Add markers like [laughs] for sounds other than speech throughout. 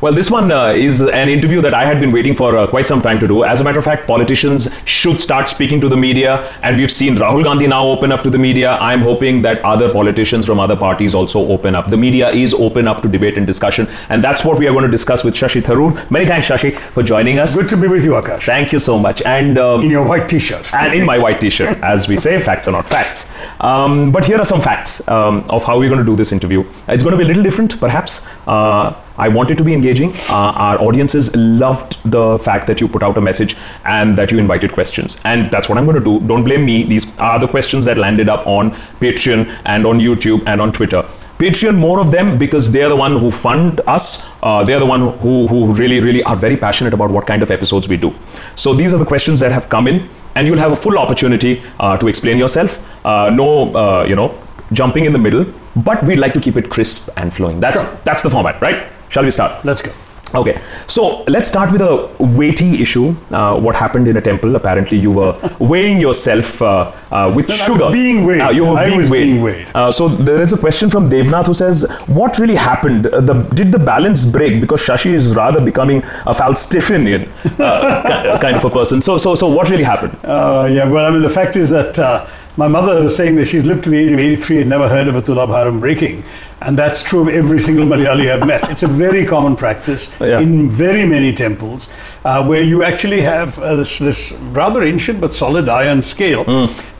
Well, this one uh, is an interview that I had been waiting for uh, quite some time to do. As a matter of fact, politicians should start speaking to the media, and we've seen Rahul Gandhi now open up to the media. I'm hoping that other politicians from other parties also open up. The media is open up to debate and discussion, and that's what we are going to discuss with Shashi Tharoor. Many thanks, Shashi, for joining us. Good to be with you, Akash. Thank you so much. And uh, In your white t-shirt. and in my white t-shirt, [laughs] as we say, facts are not facts. Um, but here are some facts um, of how we're going to do this interview. It's going to be a little different, perhaps. Uh, I wanted to be engaging. Uh, our audiences loved the fact that you put out a message and that you invited questions, and that's what I'm going to do. Don't blame me. These are the questions that landed up on Patreon and on YouTube and on Twitter. Patreon, more of them because they're the one who fund us. Uh, they're the one who, who really, really are very passionate about what kind of episodes we do. So these are the questions that have come in, and you'll have a full opportunity uh, to explain yourself. Uh, no, uh, you know, jumping in the middle, but we'd like to keep it crisp and flowing. That's Sure. that's the format, right? Shall we start? Let's go. Okay, so let's start with a weighty issue. Uh, what happened in a temple? Apparently, you were [laughs] weighing yourself uh, uh, with No, sugar. being weighed. Uh, you were I being was weighed. being weighed. Uh, so there is a question from Devnath who says, "What really happened? Uh, the, did the balance break? Because Shashi is rather becoming a Falstaffinian uh, [laughs] kind of a person. So, so, so, what really happened? Uh, yeah, well, I mean, the fact is that uh, my mother was saying that she's lived to the age of 83 and never heard of a thulabharam breaking. And that's true of every single Malayali I've met. It's a very common practice Yeah. in very many temples uh, where you actually have uh, this, this rather ancient but solid iron scale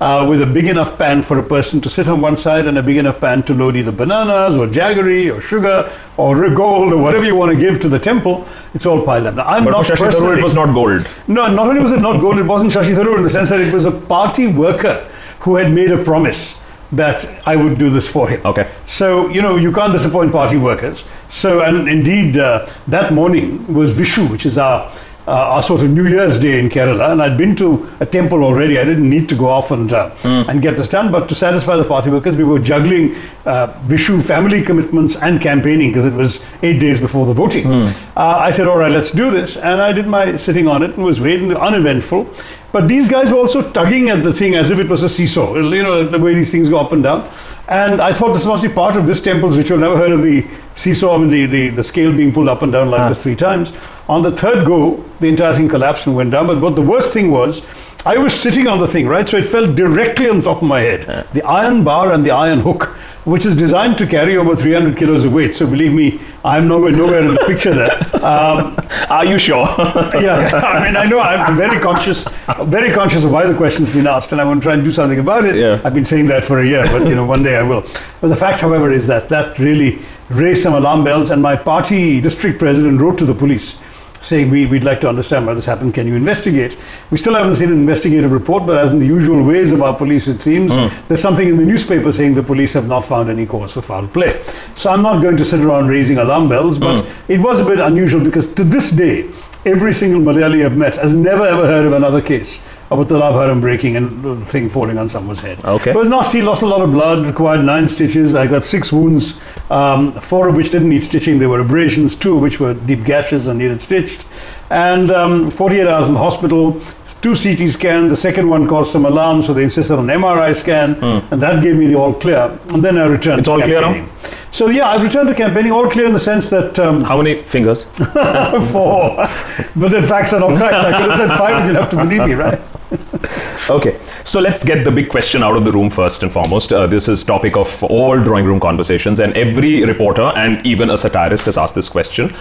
uh, with a big enough pan for a person to sit on one side and a big enough pan to load either bananas or jaggery or sugar or gold or whatever you want to give to the temple. It's all piled up. Now, I'm But not for Shashi Tharoor, it was not gold. no, not only was it not gold, it wasn't Shashi Tharoor in the sense that it was a party worker who had made a promise that I would do this for him. Okay. So, you know, you can't disappoint party workers. So, and indeed, uh, that morning was Vishu, which is our, uh, our sort of New Year's Day in Kerala. And I'd been to a temple already. I didn't need to go off and, uh, and get this done. But to satisfy the party workers, we were juggling uh, Vishu family commitments and campaigning because it was eight days before the voting. Uh, I said, all right, let's do this. And I did my sitting on it and was waiting, uneventful. But these guys were also tugging at the thing as if it was a seesaw, you know, the way these things go up and down. And I thought this must be part of this temple's ritual. Never heard of the seesaw, I mean, the, the, the scale being pulled up and down like this three times. On the third go, the entire thing collapsed and went down. But what the worst thing was, I was sitting on the thing, right? So it fell directly on top of my head. The iron bar and the iron hook, which is designed to carry over 300 kilos of weight. So believe me, I'm nowhere, nowhere in the picture there. Um, [laughs] Are you sure? [laughs] yeah, I mean, I know I'm very conscious, very conscious of why the question's been asked, and I want to try and do something about it. Yeah. I've been saying that for a year, but you know, one day I will. But the fact, however, is that that really raised some alarm bells, and my party district president wrote to the police saying we, we'd like to understand why this happened. Can you investigate? We still haven't seen an investigative report, but as in the usual ways of our police, it seems hmm. there's something in the newspaper saying the police have not found any cause for foul play. So I'm not going to sit around raising alarm bells, but hmm. it was a bit unusual because to this day, every single Malayali I've met has never ever heard of another case of a thulabharam breaking and the thing falling on someone's head. Okay. It was nasty, lost a lot of blood, required nine stitches. I got six wounds, um, four of which didn't need stitching. They were abrasions, two of which were deep gashes and needed stitched. And um, 48 hours in the hospital, two CT scans. The second one caused some alarm, so they insisted on an MRI scan, and that gave me the all clear. And then I returned. It's all clear now? So yeah, I returned to campaigning, all clear in the sense that um, How many fingers? [laughs] four. [laughs] but the facts are not facts. I could have said five, but you'd have to believe me, right? [laughs] Okay, so let's get the big question out of the room first and foremost. Uh, this is topic of all drawing room conversations, and every reporter and even a satirist has asked this question: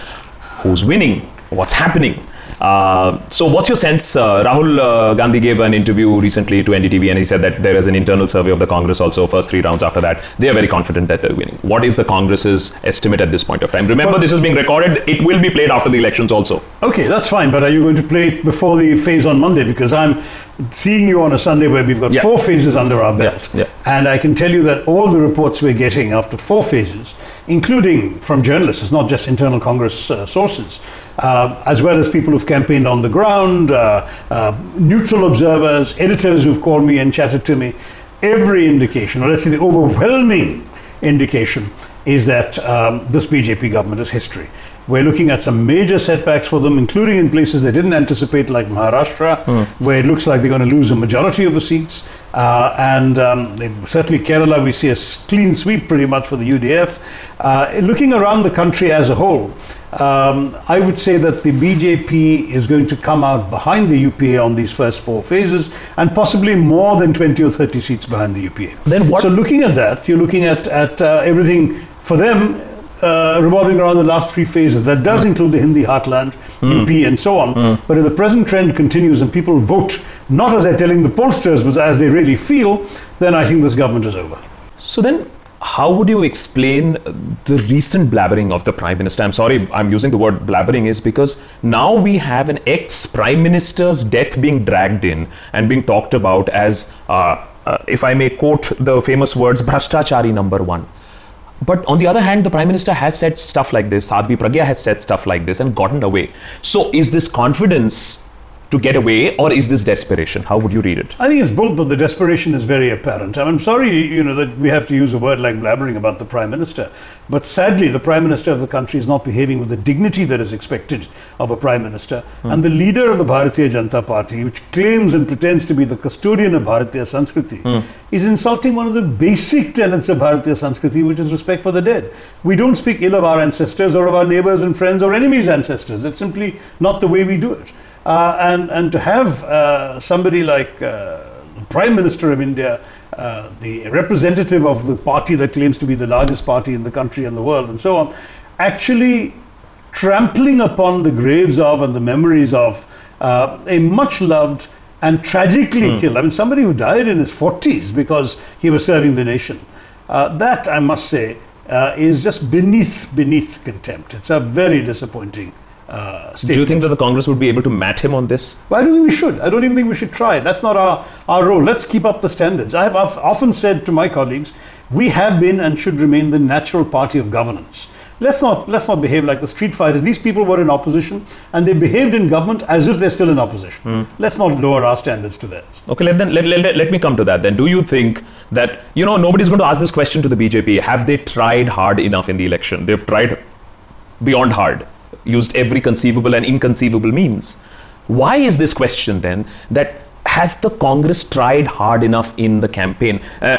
Who's winning? What's happening? Uh, so, what's your sense? Uh, Rahul uh, Gandhi gave an interview recently to NDTV, and he said that there is an internal survey of the Congress. Also, first three rounds after that, they are very confident that they're winning. What is the Congress's estimate at this point of time? Remember, this is being recorded. It will be played after the elections also. Okay, that's fine, but are you going to play it before the phase on Monday? Because I'm seeing you on a Sunday where we've got Yeah. four phases under our belt. yeah. And I can tell you that all the reports we're getting after four phases, including from journalists, it's not just internal Congress uh, sources, uh, as well as people who've campaigned on the ground, uh, uh, neutral observers, editors who've called me and chatted to me, every indication, or let's say the overwhelming indication, is that um, this BJP government is history. We're looking at some major setbacks for them, including in places they didn't anticipate, like Maharashtra, where it looks like they're going to lose a majority of the seats. Uh, and um, certainly Kerala, we see a clean sweep pretty much for the UDF. Uh, looking around the country as a whole, um, I would say that the BJP is going to come out behind the UPA on these first four phases, and possibly more than 20 or 30 seats behind the UPA. Then what- So looking at that, you're looking at, at uh, everything for them uh, revolving around the last three phases. That does include the Hindi heartland, UP, and so on. But if the present trend continues and people vote not as they're telling the pollsters, but as they really feel, then I think this government is over. So then, how would you explain the recent blabbering of the prime minister? I'm sorry, I'm using the word blabbering is because now we have an ex prime minister's death being dragged in and being talked about as, uh, uh, if I may quote the famous words, Bhrashtachari number one. But on the other hand, the Prime Minister has said stuff like this, Sadhvi Pragya has said stuff like this and gotten away. So is this confidence to get away or is this desperation? How would you read it? I think it's both, but the desperation is very apparent. I'm sorry, you know, that we have to use a word like blabbering about the Prime Minister, but sadly, the Prime Minister of the country is not behaving with the dignity that is expected of a Prime Minister. Hmm. And the leader of the Bharatiya Janata Party, which claims and pretends to be the custodian of Bharatiya Sanskriti, hmm. is insulting one of the basic tenets of Bharatiya Sanskriti, which is respect for the dead. We don't speak ill of our ancestors or of our neighbors and friends or enemies' ancestors. It's simply not the way we do it. Uh, and, and to have uh, somebody like uh, the Prime Minister of India, uh, the representative of the party that claims to be the largest party in the country and the world, and so on, actually trampling upon the graves of and the memories of uh, a much loved and tragically killed, I mean, somebody who died in his 40s because he was serving the nation. Uh, that, I must say, uh, is just beneath beneath contempt. It's a very disappointing uh. Do you think that the Congress would be able to mat him on this? Well, I don't think we should. I don't even think we should try. That's not our, our role. Let's keep up the standards. I have often said to my colleagues, we have been and should remain the natural party of governance. Let's not let's not behave like the street fighters. These people were in opposition and they behaved in government as if they're still in opposition. Let's not lower our standards to theirs. Okay, let, then, let, let, let me come to that then. Do you think that, you know, nobody's going to ask this question to the BJP. Have they tried hard enough in the election? They've tried beyond hard, used every conceivable and inconceivable means. Why is this question then that has the Congress tried hard enough in the campaign? Uh,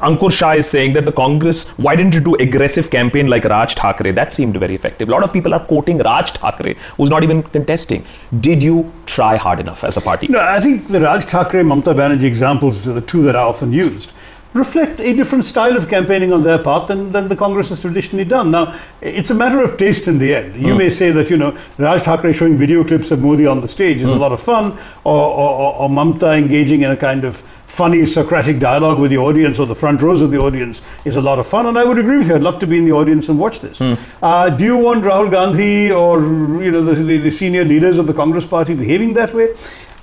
Ankur Shah is saying that the Congress, why didn't you do aggressive campaign like Raj Thackeray? That seemed very effective. A lot of people are quoting Raj Thackeray, who's not even contesting. Did you try hard enough as a party? No, I think the Raj Thackeray, Mamta Banerjee examples, are the two that are often used, reflect a different style of campaigning on their part than, than the Congress has traditionally done. Now, it's a matter of taste in the end. You hmm. may say that, you know, Raj Thackeray showing video clips of Modi on the stage is a hmm. lot of fun, or, or, or, Mamta engaging in a kind of funny Socratic dialogue with the audience or the front rows of the audience is a lot of fun. And I would agree with you. I'd love to be in the audience and watch this. Hmm. Uh, do you want Rahul Gandhi or, you know, the, the, the senior leaders of the Congress party behaving that way?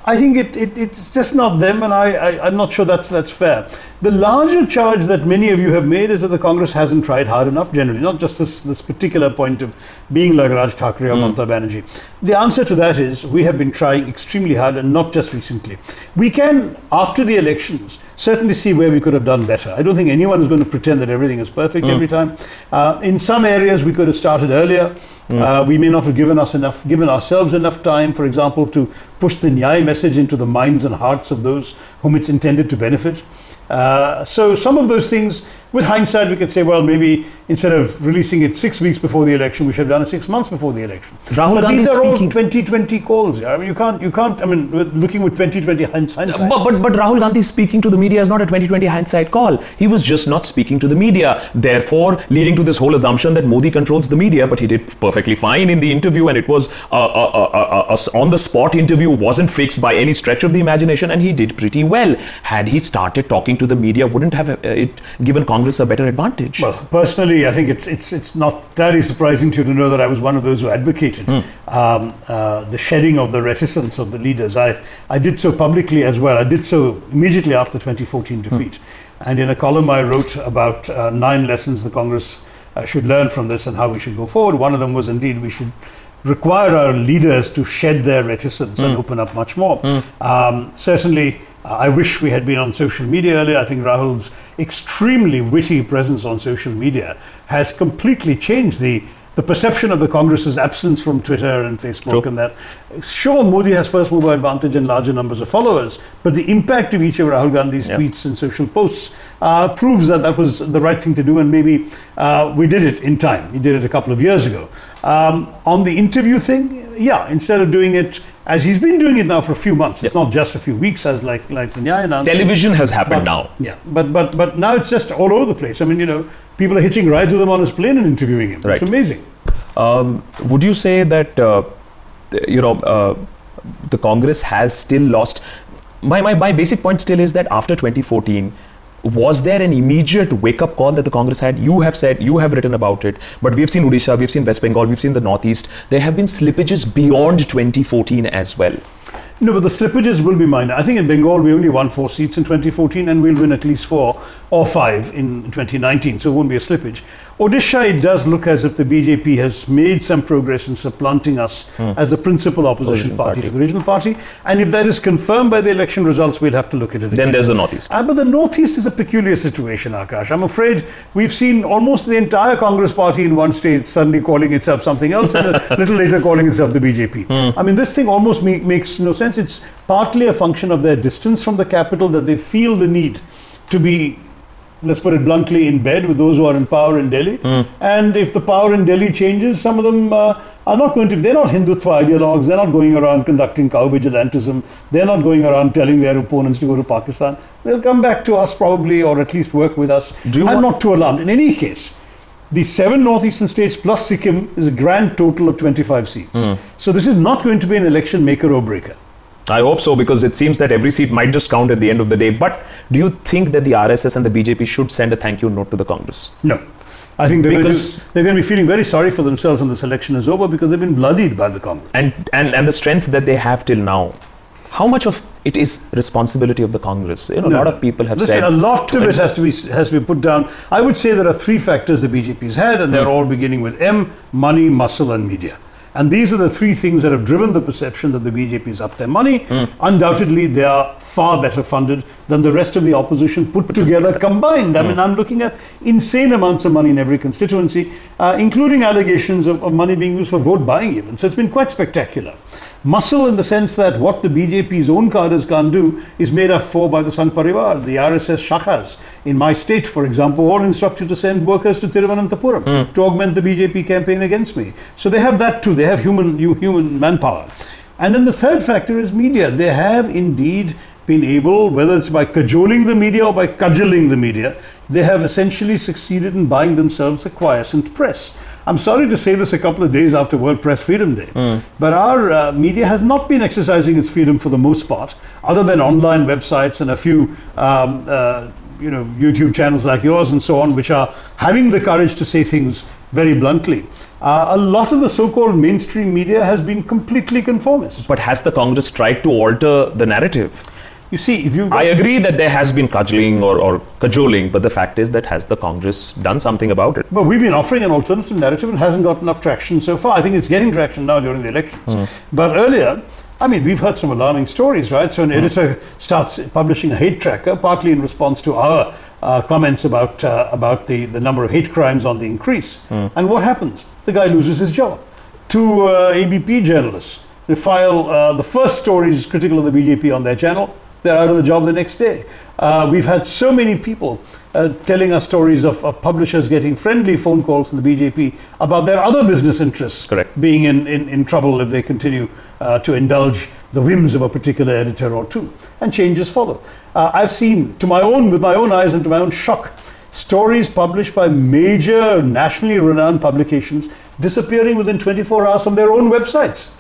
I think it, it, it's just not them, and I, I, I'm not sure that's, that's fair. The larger charge that many of you have made is that the Congress hasn't tried hard enough, generally, not just this, this particular point of being like Raj Thackeray or mm. Mamta Banerjee. The answer to that is we have been trying extremely hard, and not just recently. We can, after the elections, certainly see where we could have done better. I don't think anyone is going to pretend that everything is perfect every time. Uh, in some areas, we could have started earlier. Uh, we may not have given us enough, given ourselves enough time, for example, to push the Nyay message into the minds and hearts of those whom it's intended to benefit. Uh, so some of those things, with hindsight, we could say, well, maybe instead of releasing it six weeks before the election, we should have done it six months before the election. Rahul but Gandhi these are all 2020 calls. Yeah? I mean, you can't, you can't. I mean, looking with 2020 hindsight. But, but, but Rahul Gandhi speaking to the media is not a 2020 hindsight call. He was just not speaking to the media. Therefore, leading to this whole assumption that Modi controls the media, but he did perfectly fine in the interview and it was a, a, a, a, a on the spot interview, wasn't fixed by any stretch of the imagination, and he did pretty well. Had he started talking to the media, wouldn't have uh, it given Congress a better advantage. Well, personally, I think it's it's it's not entirely surprising to you to know that I was one of those who advocated um, uh, the shedding of the reticence of the leaders. I I did so publicly as well. I did so immediately after 2014 defeat, and in a column I wrote about uh, nine lessons the Congress uh, should learn from this and how we should go forward. One of them was indeed we should require our leaders to shed their reticence and open up much more. Um, certainly, I wish we had been on social media earlier. I think Rahul's extremely witty presence on social media has completely changed the the perception of the Congress's absence from Twitter and Facebook True. and that. Sure, Modi has first mover advantage and larger numbers of followers, but the impact of each of Rahul Gandhi's tweets and social posts uh, proves that that was the right thing to do, and maybe uh, we did it in time. We did it a couple of years ago. Um, on the interview thing, yeah, instead of doing it as he's been doing it now for a few months, it's not just a few weeks as like like the Nyaya. Television has happened now. Yeah, but but but now it's just all over the place. I mean, you know, people are hitching rides with him on his plane and interviewing him. Right. It's amazing. Um, would you say that uh, you know uh, the Congress has still lost? My, my my basic point still is that after 2014, was there an immediate wake up call that the Congress had? You have said you have written about it, but we've seen Odisha, we've seen West Bengal, we've seen the Northeast. There have been slippages beyond 2014 as well. No, but the slippages will be minor. I think in Bengal we only won four seats in 2014, and we'll win at least four or five in 2019, so it won't be a slippage. Odisha, it does look as if the BJP has made some progress in supplanting us as the principal opposition party, party. to the regional party. And if that is confirmed by the election results, we'll have to look at it. Again. Then there's the Northeast. Uh, but the Northeast is a peculiar situation, Akash. I'm afraid we've seen almost the entire Congress party in one state suddenly calling itself something else and a [laughs] little later calling itself the BJP. I mean, this thing almost make, makes no sense. It's partly a function of their distance from the capital that they feel the need to be. Let's put it bluntly, in bed with those who are in power in Delhi. And if the power in Delhi changes, some of them uh, are not going to, they're not Hindutva ideologues, they're not going around conducting cow vigilantism, they're not going around telling their opponents to go to Pakistan. They'll come back to us probably, or at least work with us. I'm want- not too alarmed. In any case, the seven northeastern states plus Sikkim is a grand total of 25 seats. So this is not going to be an election maker or breaker. I hope so because it seems that every seat might just count at the end of the day. But do you think that the RSS and the BJP should send a thank you note to the Congress? No. I think they're, going to, they're going to be feeling very sorry for themselves when this election is over because they've been bloodied by the Congress. and and and the strength that they have till now how much of it is responsibility of the congress you know a lot of people have Listen, said a lot of it has to be has to be put down. I would say there are three factors the BJP's had, and they're hmm. all beginning with M: money, muscle, and media. And these are the three things that have driven the perception that the BJP is up their money. Hmm. Undoubtedly, they are far better funded than the rest of the opposition put together hmm. combined. I mean, hmm. I'm looking at insane amounts of money in every constituency, uh, including allegations of, of money being used for vote buying, even. So it's been quite spectacular muscle in the sense that what the BJP's own cadres can't do is made up for by the Sangh Parivar, the RSS shakhas. In my state, for example, all instructed to send workers to Tiruvananthapuram to augment the BJP campaign against me. So they have that too. They have human, hu- human manpower. And then the third factor is media. They have indeed been able, whether it's by cajoling the media or by cudgeling the media, they have essentially succeeded in buying themselves a quiescent press. I'm sorry to say this a couple of days after World Press Freedom Day, but our uh, media has not been exercising its freedom for the most part, other than online websites and a few, um, uh, you know, YouTube channels like yours and so on, which are having the courage to say things very bluntly. Uh, a lot of the so-called mainstream media has been completely conformist. but has the congress tried to alter the narrative You see, if you i agree that there has been cudgeling or, or cajoling but the fact is that has the congress done something about it But we've been offering an alternative narrative and hasn't got enough traction so far. I think it's getting traction now during the elections. But earlier, I mean, we've heard some alarming stories, right? So an editor starts publishing a hate tracker, partly in response to our uh, comments about uh, about the, the number of hate crimes on the increase. And what happens? The guy loses his job. Two uh, ABP journalists they file uh, the first stories critical of the BJP on their channel. They're out of the job the next day. Uh, we've had so many people uh, telling us stories of, of publishers getting friendly phone calls from the BJP about their other business interests Correct. being in, in, in trouble if they continue uh, to indulge the whims of a particular editor or two. And changes follow. Uh, I've seen, to my own, with my own eyes and to my own shock, stories published by major nationally renowned publications disappearing within 24 hours from their own websites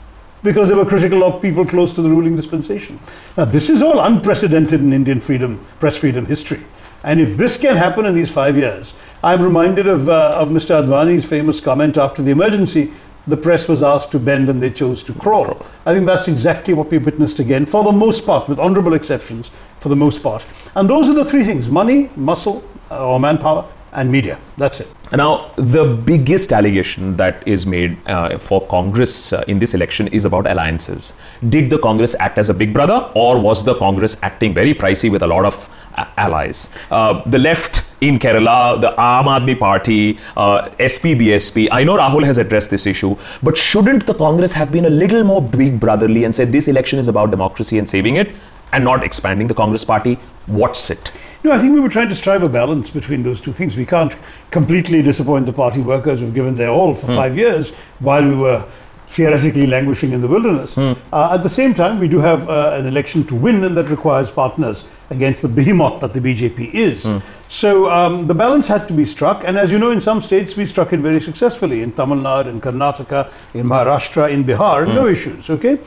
because they were critical of people close to the ruling dispensation. Now, this is all unprecedented in Indian freedom, press freedom history. And if this can happen in these five years, I'm reminded of, uh, of Mr. Advani's famous comment after the emergency the press was asked to bend and they chose to crawl. I think that's exactly what we witnessed again, for the most part, with honorable exceptions, for the most part. And those are the three things money, muscle, uh, or manpower, and media. That's it. Now, the biggest allegation that is made uh, for Congress uh, in this election is about alliances. Did the Congress act as a big brother, or was the Congress acting very pricey with a lot of uh, allies? Uh, the left in Kerala, the Aam Aadmi Party, uh, SP, BSP. I know Rahul has addressed this issue, but shouldn't the Congress have been a little more big brotherly and said this election is about democracy and saving it and not expanding the Congress party? What's it? No, I think we were trying to strive a balance between those two things. We can't completely disappoint the party workers who've given their all for five years while we were theoretically languishing in the wilderness. Uh, at the same time, we do have uh, an election to win, and that requires partners against the behemoth that the BJP is. So um, the balance had to be struck, and as you know, in some states we struck it very successfully. In Tamil Nadu, in Karnataka, in Maharashtra, in Bihar, no issues. Okay.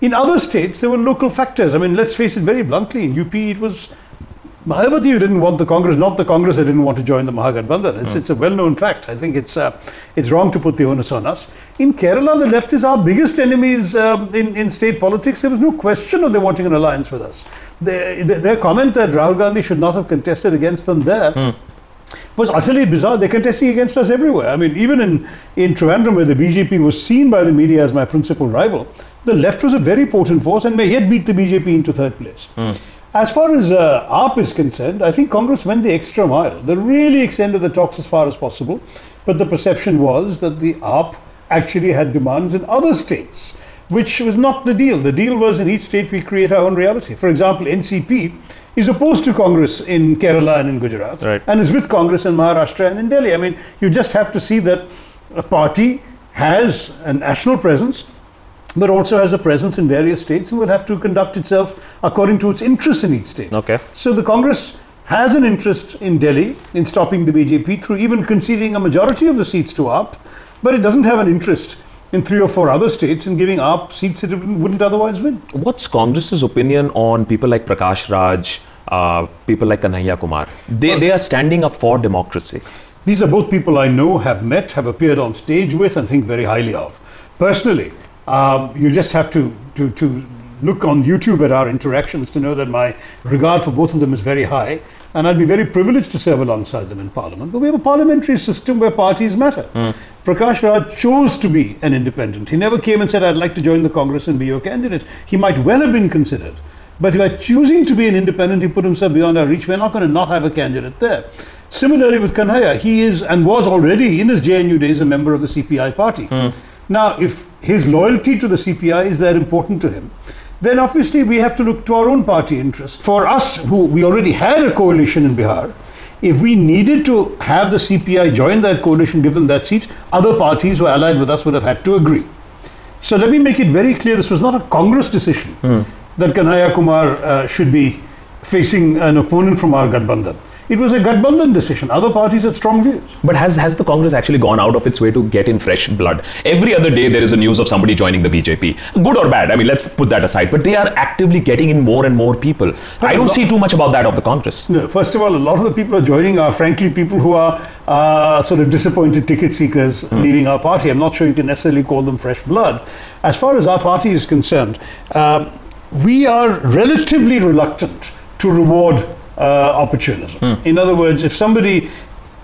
In other states, there were local factors. I mean, let's face it very bluntly. In UP, it was Mayawati who didn't want the Congress, not the Congress that didn't want to join the Mahagathbandhan. It's, it's a well-known fact. I think it's uh, it's wrong to put the onus on us. In Kerala, the left is our biggest enemies um, in, in state politics. There was no question of them wanting an alliance with us. Their, their, their comment that Rahul Gandhi should not have contested against them there was utterly bizarre. They're contesting against us everywhere. I mean, even in, in Trivandrum, where the BJP was seen by the media as my principal rival, the left was a very potent force and may yet beat the BJP into third place. As far as uh, AAP is concerned, I think Congress went the extra mile. They really extended the talks as far as possible, but the perception was that the AAP actually had demands in other states, which was not the deal. The deal was in each state we create our own reality. For example, NCP is opposed to Congress in Kerala and in Gujarat, Right. and is with Congress in Maharashtra and in Delhi. I mean, you just have to see that a party has a national presence, but also has a presence in various states and will have to conduct itself according to its interests in each state. Okay. So the Congress has an interest in Delhi in stopping the BJP through even conceding a majority of the seats to AAP, but it doesn't have an interest in three or four other states in giving AAP seats it wouldn't otherwise win. What's Congress's opinion on people like Prakash Raj, uh, people like Kanhaiya Kumar? They, they are standing up for democracy. These are both people I know, have met, have appeared on stage with, and think very highly of. Personally, um, you just have to, to, to look on YouTube at our interactions to know that my regard for both of them is very high, and I'd be very privileged to serve alongside them in Parliament. But we have a parliamentary system where parties matter. Prakash Raj chose to be an independent. He never came and said, I'd like to join the Congress and be your candidate. He might well have been considered. But by choosing to be an independent, he put himself beyond our reach. We're not going to not have a candidate there. Similarly with Kanhaiya, he is and was already in his JNU days a member of the CPI party. Now, if his loyalty to the CPI is that important to him, then obviously we have to look to our own party interests. For us, who we already had a coalition in Bihar, if we needed to have the CPI join that coalition, give them that seat, other parties who are allied with us would have had to agree. So let me make it very clear this was not a Congress decision that Kanhaiya Kumar uh, should be facing an opponent from our Gathbandhan. It was a Gathbandhan decision. Other parties had strong views. But has, has the Congress actually gone out of its way to get in fresh blood? Every other day there is a news of somebody joining the BJP. Good or bad, I mean, let's put that aside. But they are actively getting in more and more people. I don't see too much about that of the Congress. No, first of all, a lot of the people are joining are frankly people who are uh, sort of disappointed ticket seekers leaving our party. I'm not sure you can necessarily call them fresh blood. As far as our party is concerned, um, we are relatively reluctant to reward uh, opportunism. In other words, if somebody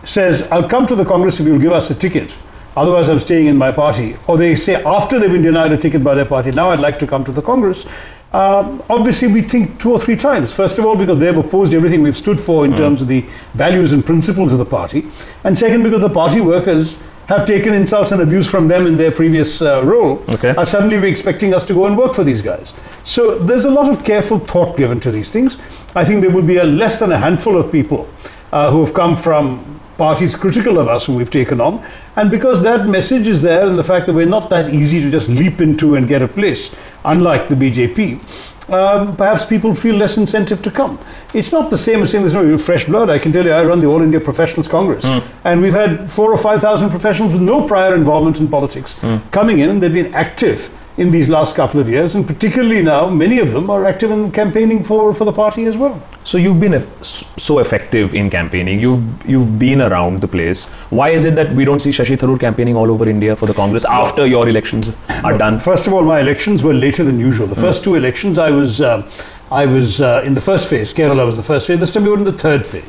says, I'll come to the Congress if you'll give us a ticket, otherwise I'm staying in my party, or they say after they've been denied a ticket by their party, now I'd like to come to the Congress, um, obviously we think two or three times. First of all, because they've opposed everything we've stood for in terms of the values and principles of the party, and second, because the party workers have taken insults and abuse from them in their previous uh, role, Okay. are suddenly be expecting us to go and work for these guys. So there's a lot of careful thought given to these things. I think there will be a less than a handful of people uh, who have come from parties critical of us who we've taken on. And because that message is there and the fact that we're not that easy to just leap into and get a place, unlike the BJP, um, perhaps people feel less incentive to come. It's not the same as saying there's no fresh blood. I can tell you, I run the All India Professionals Congress, and we've had four or five thousand professionals with no prior involvement in politics coming in, and they've been active in these last couple of years, and particularly now, many of them are active in campaigning for, for the party as well. So you've been so effective in campaigning. You've you've been around the place. Why is it that we don't see Shashi Tharoor campaigning all over India for the Congress after your elections are done? First of all, my elections were later than usual. The first two elections, I was, um, I was uh, in the first phase. Kerala was the first phase. This time we were in the third phase.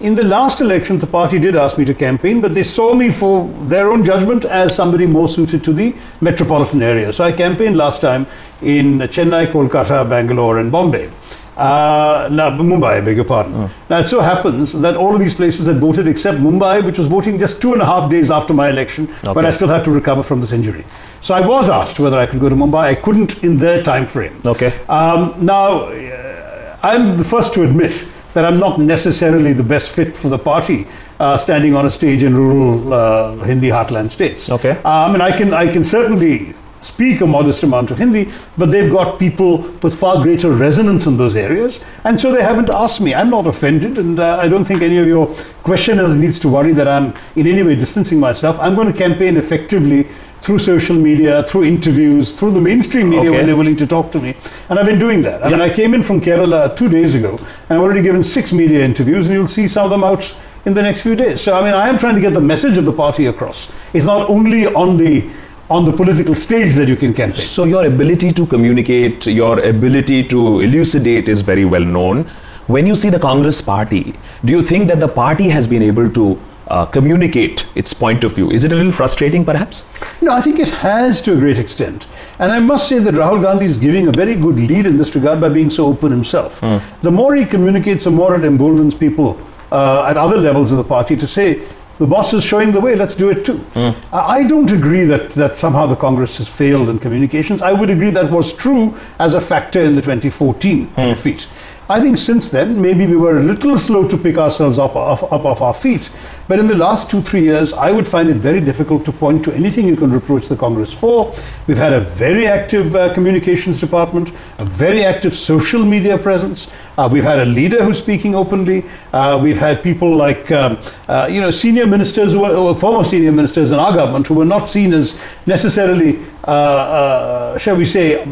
In the last election, the party did ask me to campaign, but they saw me for their own judgment as somebody more suited to the metropolitan area. So I campaigned last time in Chennai, Kolkata, Bangalore, and Bombay. Uh, now, Mumbai, I beg your pardon. Now, it so happens that all of these places had voted except Mumbai, which was voting just two and a half days after my election, but I still had to recover from this injury. So I was asked whether I could go to Mumbai. I couldn't in their time frame. Okay. Um, now, uh, I'm the first to admit that I'm not necessarily the best fit for the party uh, standing on a stage in rural uh, Hindi heartland states. Okay. I mean, I can, I can certainly speak a modest amount of Hindi, but they've got people with far greater resonance in those areas, and so they haven't asked me. I'm not offended, and uh, I don't think any of your questioners needs to worry that I'm in any way distancing myself. I'm going to campaign effectively through social media, through interviews, through the mainstream media Okay. when they're willing to talk to me, and I've been doing that. I mean, I came in from Kerala two days ago, and I've already given six media interviews, and you'll see some of them out in the next few days. So, I mean, I am trying to get the message of the party across. It's not only on the on the political stage that you can campaign. So your ability to communicate, your ability to elucidate is very well known. When you see the Congress party, do you think that the party has been able to uh, communicate its point of view? Is it a little frustrating, perhaps? No, I think it has to a great extent. And I must say that Rahul Gandhi is giving a very good lead in this regard by being so open himself. The more he communicates, the more it emboldens people uh, at other levels of the party to say, the boss is showing the way, let's do it too. Hmm. I I don't agree that, that somehow the Congress has failed in communications. I would agree that was true as a factor in the 2014 hmm. defeat. I think since then, maybe we were a little slow to pick ourselves up off, up off our feet. But in the last two, three years, I would find it very difficult to point to anything you can reproach the Congress for. We've had a very active uh, communications department, a very active social media presence. Uh, we've had a leader who's speaking openly. Uh, we've had people like, um, uh, you know, senior ministers who were, were former senior ministers in our government who were not seen as necessarily, uh, uh, shall we say,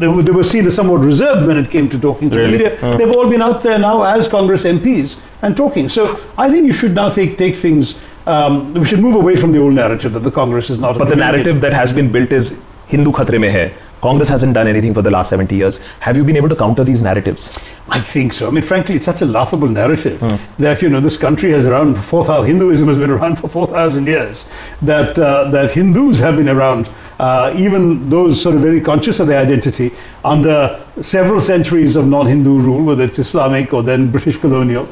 they were, they were seen as somewhat reserved when it came to talking to Really? the media. They've all been out there now as Congress MPs and talking. So I think you should now take, take things, um, we should move away from the old narrative that the Congress is not But the narrative that has been built is Hindu khatre mein hai. Congress hasn't done anything for the last 70 years. Have you been able to counter these narratives? I think so. I mean, frankly, it's such a laughable narrative Hmm. that you know this country has around for four thousand. Hinduism has been around for four thousand years. That uh, that Hindus have been around, uh, even those sort of very conscious of their identity, under several centuries of non-Hindu rule, whether it's Islamic or then British colonial.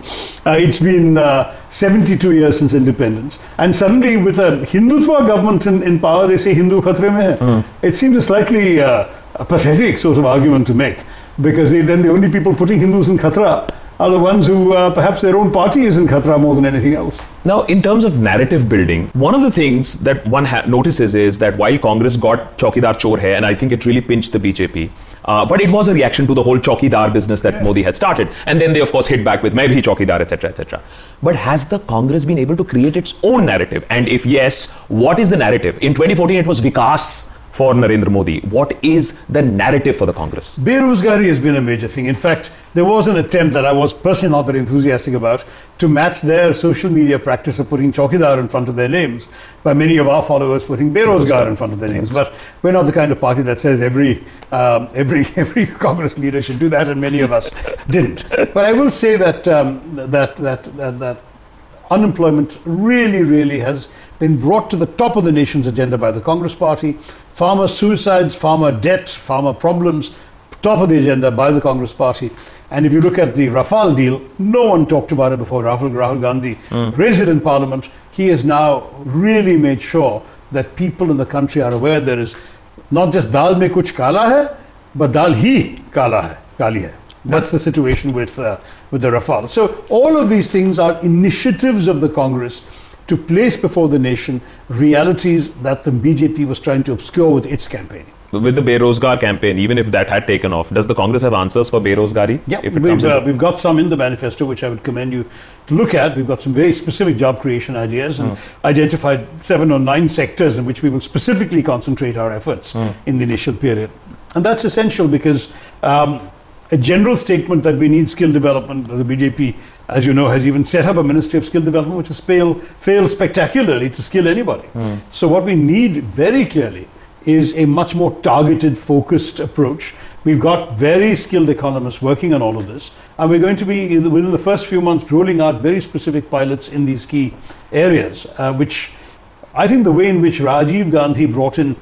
Uh, it's been uh, 72 years since independence, and suddenly with a Hindutva government in, in power, they say Hindu khatre mein hai. It seems a slightly uh, a pathetic sort of argument to make because they, then the only people putting Hindus in Khatra are the ones who uh, perhaps their own party is in Khatra more than anything else. Now, in terms of narrative building, one of the things that one ha- notices is that while Congress got Chokidar Chor Hai, and I think it really pinched the BJP, uh, but it was a reaction to the whole Chokidar business that Modi had started. And then they, of course, hit back with Main bhi Chokidar, etc., etc. But has the Congress been able to create its own narrative? And if yes, what is the narrative? In 2014, it was Vikas for Narendra Modi. What is the narrative for the Congress? Berozgari has been a major thing. In fact, there was an attempt that I was personally not very enthusiastic about to match their social media practice of putting Chokidar in front of their names by many of our followers putting Berozgar in front of their names. But we're not the kind of party that says every um, every [laughs] every Congress leader should do that, and many of us [laughs] didn't. But I will say that um, that, that that that unemployment really, really has been brought to the top of the nation's agenda by the Congress Party. Farmer suicides, farmer debt, farmer problems, top of the agenda by the Congress Party. And if you look at the Rafale deal, no one talked about it before Rahul, Rahul Gandhi raised it in Parliament. He has now really made sure that people in the country are aware there is not just dal mein kuch kala hai, but dal hi kala hai, kali hai. That's the situation with, uh, with the Rafale. So, all of these things are initiatives of the Congress to place before the nation realities that the BJP was trying to obscure with its campaigning. With the Berozgar campaign, even if that had taken off, does the Congress have answers for Berozgari? Yeah, if it we've, comes uh, we've got some in the manifesto, which I would commend you to look at. We've got some very specific job creation ideas and identified seven or nine sectors in which we will specifically concentrate our efforts in the initial period. And that's essential because um, a general statement that we need skill development, the BJP, as you know, has even set up a Ministry of Skill Development, which has failed, failed spectacularly to skill anybody. So, what we need very clearly is a much more targeted, focused approach. We've got very skilled economists working on all of this, and we're going to be within the first few months rolling out very specific pilots in these key areas, uh, which I think the way in which Rajiv Gandhi brought in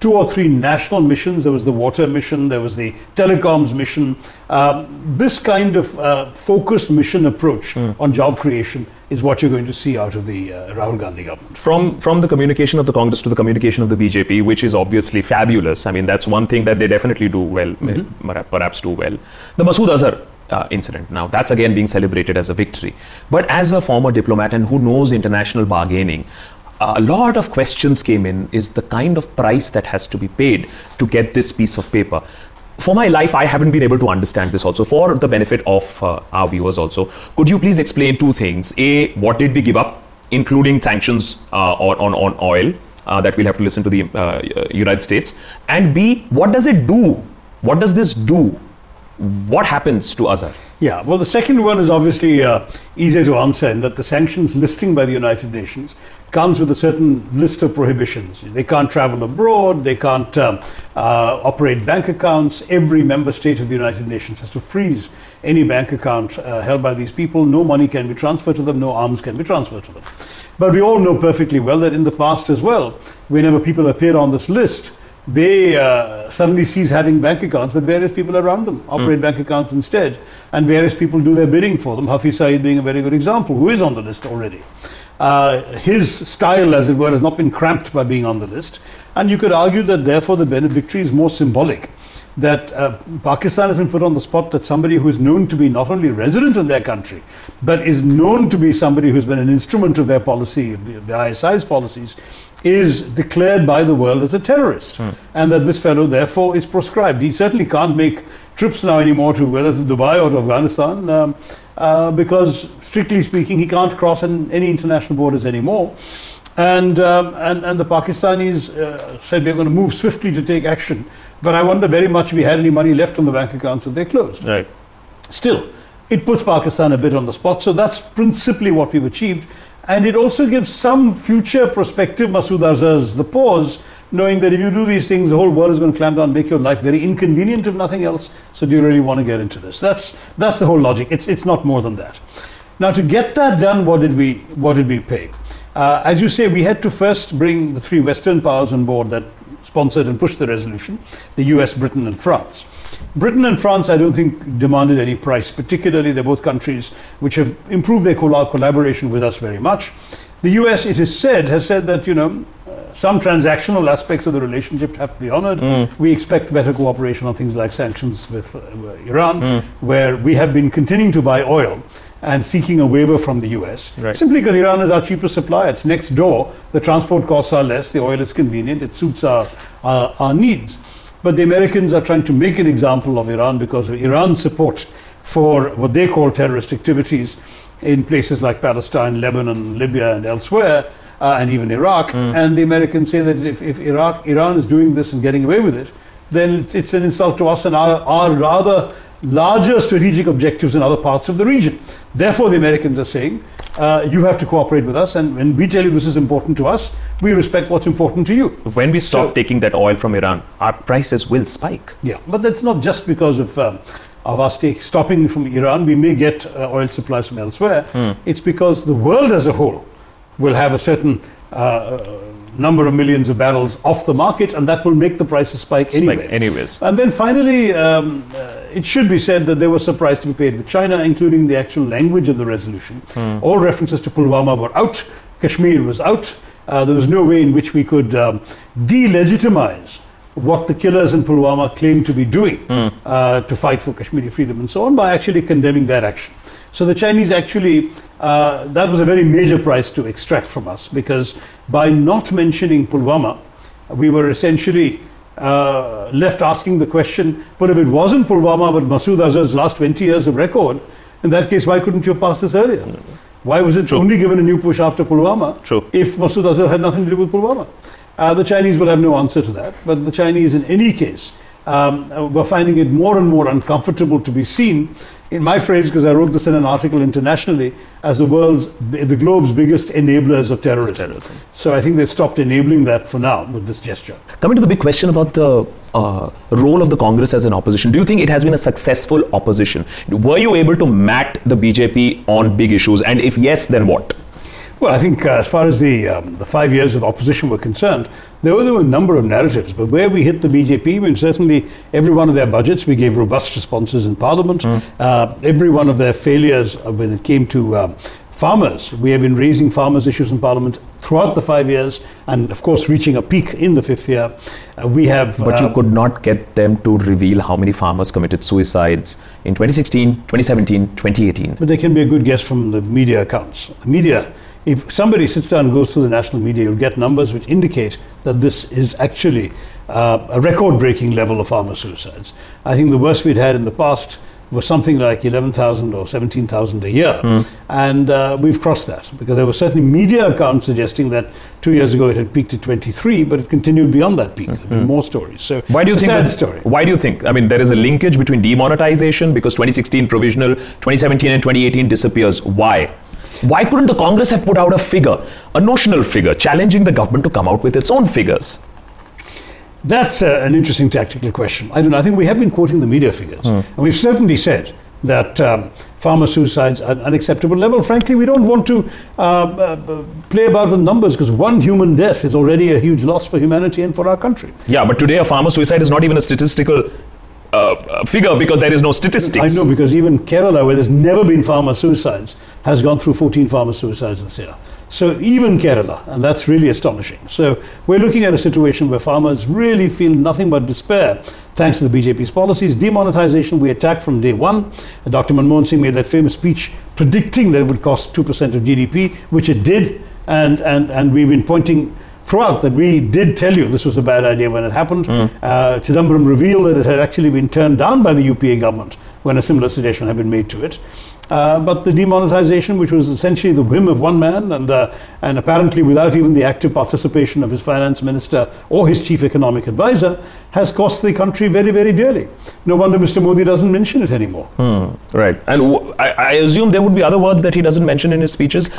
two or three national missions. There was the water mission, there was the telecoms mission. Um, this kind of uh, focused mission approach on job creation is what you're going to see out of the uh, Rahul Gandhi government. from from the communication of the Congress to the communication of the BJP, which is obviously fabulous. I mean, that's one thing that they definitely do well, perha- perhaps do well. The Masood Azhar uh, incident. Now, that's again being celebrated as a victory. But as a former diplomat and who knows international bargaining, a lot of questions came in is the kind of price that has to be paid to get this piece of paper. For my life, I haven't been able to understand this also. For the benefit of uh, our viewers also, could you please explain two things? A, what did we give up, including sanctions uh, on, on, oil uh, that we'll have to listen to the uh, United States? And B, what does it do? What does this do? What happens to Azhar? Yeah, well, the second one is obviously uh, easier to answer in that the sanctions listing by the United Nations comes with a certain list of prohibitions. They can't travel abroad, they can't um, uh, operate bank accounts. Every member state of the United Nations has to freeze any bank account uh, held by these people. No money can be transferred to them, no arms can be transferred to them. But we all know perfectly well that in the past as well, whenever people appear on this list, they uh, suddenly cease having bank accounts, but various people around them operate bank accounts instead, and various people do their bidding for them. Hafiz Saeed being a very good example, who is on the list already. Uh, his style, as it were, has not been cramped by being on the list, and you could argue that therefore the victory is more symbolic. That uh, Pakistan has been put on the spot that somebody who is known to be not only resident in their country, but is known to be somebody who's been an instrument of their policy, of the, the ISI's policies, is declared by the world as a terrorist, and that this fellow therefore is proscribed. He certainly can't make trips now anymore to whether to Dubai or to Afghanistan, um, uh, because strictly speaking, he can't cross an, any international borders anymore. And, um, and, and the Pakistanis uh, said we're going to move swiftly to take action. But I wonder very much if we had any money left on the bank accounts that they closed. Right. Still, it puts Pakistan a bit on the spot. So that's principally what we've achieved. And it also gives some future prospective Masood Azhar's the pause, knowing that if you do these things, the whole world is going to clamp down, make your life very inconvenient if nothing else. So do you really want to get into this? That's, that's the whole logic. It's, it's not more than that. Now, to get that done, what did we, what did we pay? Uh, as you say, we had to first bring the three Western powers on board that sponsored and pushed the resolution the US, Britain, and France. Britain and France, I don't think, demanded any price, particularly they're both countries which have improved their colla- collaboration with us very much. The US, it is said, has said that, you know, some transactional aspects of the relationship have to be honored. We expect better cooperation on things like sanctions with uh, Iran, where we have been continuing to buy oil and seeking a waiver from the US. Right. Simply because Iran is our cheapest supplier. It's next door. The transport costs are less. The oil is convenient. It suits our, our, our needs. But the Americans are trying to make an example of Iran because of Iran's support for what they call terrorist activities in places like Palestine, Lebanon, Libya, and elsewhere, uh, and even Iraq. And the Americans say that if, if Iraq, Iran is doing this and getting away with it, then it's, it's an insult to us and our, our rather larger strategic objectives in other parts of the region. Therefore, the Americans are saying, uh, you have to cooperate with us, and when we tell you this is important to us, we respect what's important to you. When we stop So- taking that oil from Iran, our prices will spike. Yeah, but that's not just because of um, of stake stopping from Iran. We may get uh, oil supplies from elsewhere. It's because the world as a whole will have a certain uh, number of millions of barrels off the market, and that will make the prices spike, Spike anyway. anyways. And then finally, um, uh, it should be said that there was a price to be paid with China, including the actual language of the resolution. All references to Pulwama were out. Kashmir was out. Uh, there was no way in which we could um, delegitimize what the killers in Pulwama claimed to be doing uh, to fight for Kashmiri freedom and so on by actually condemning that action. So the Chinese actually, uh, that was a very major price to extract from us because by not mentioning Pulwama, we were essentially uh, left asking the question, well, if it wasn't Pulwama but Masood Azhar's last 20 years of record, in that case, why couldn't you have passed this earlier? Why was it True. only given a new push after Pulwama True. if Masood Azhar had nothing to do with Pulwama? Uh, the Chinese will have no answer to that, but the Chinese, in any case, um, uh, were finding it more and more uncomfortable to be seen, in my phrase, because I wrote this in an article internationally, as the world's, the globe's biggest enablers of terrorism. Terrorism. So I think they stopped enabling that for now with this gesture. Coming to the big question about the uh, role of the Congress as an opposition, do you think it has been a successful opposition? Were you able to mat the BJP on big issues? And if yes, then what? Well, I think uh, as far as the um, the five years of opposition were concerned, there were, there were a number of narratives. But where we hit the BJP, I mean, certainly every one of their budgets, we gave robust responses in Parliament. Mm. Uh, every one of their failures uh, when it came to um, farmers, we have been raising farmers' issues in Parliament throughout the five years, and of course, reaching a peak in the fifth year. Uh, we have. But you uh, could not get them to reveal how many farmers committed suicides in 2016, 2017, 2018. But they can be a good guess from the media accounts. The media, if somebody sits down and goes through the national media, you'll get numbers which indicate that this is actually uh, a record breaking level of farmer suicides. I think the worst we'd had in the past was something like 11,000 or 17,000 a year. Hmm. And uh, we've crossed that because there were certainly media accounts suggesting that two years ago it had peaked at 23, but it continued beyond that peak. Been more stories. So. Why do you it's a think sad that, story? Why do you think? I mean, there is a linkage between demonetization because 2016 provisional, 2017 and 2018 disappears. Why? Why couldn't the Congress have put out a figure, a notional figure, challenging the government to come out with its own figures? That's uh, an interesting tactical question. I don't know. I think we have been quoting the media figures, and we've certainly said that um, farmer suicides are at an unacceptable level. Frankly, we don't want to uh, uh, play about with numbers because one human death is already a huge loss for humanity and for our country. Yeah, but today a farmer suicide is not even a statistical uh, uh, figure because there is no statistics. I know because even Kerala, where there's never been farmer suicides, has gone through 14 farmer suicides this year. So even Kerala, and that's really astonishing. So we're looking at a situation where farmers really feel nothing but despair thanks to the BJP's policies. Demonetization, we attacked from day one. Dr. Manmohan Singh made that famous speech predicting that it would cost 2% of GDP, which it did. And, and, and we've been pointing throughout that we did tell you this was a bad idea when it happened. Uh, Chidambaram revealed that it had actually been turned down by the UPA government when a similar suggestion had been made to it. Uh, but the demonetization, which was essentially the whim of one man, and uh, and apparently without even the active participation of his finance minister or his chief economic advisor, has cost the country very, very dearly. No wonder Mr. Modi doesn't mention it anymore. Right. And w- I, I assume there would be other words that he doesn't mention in his speeches. [laughs]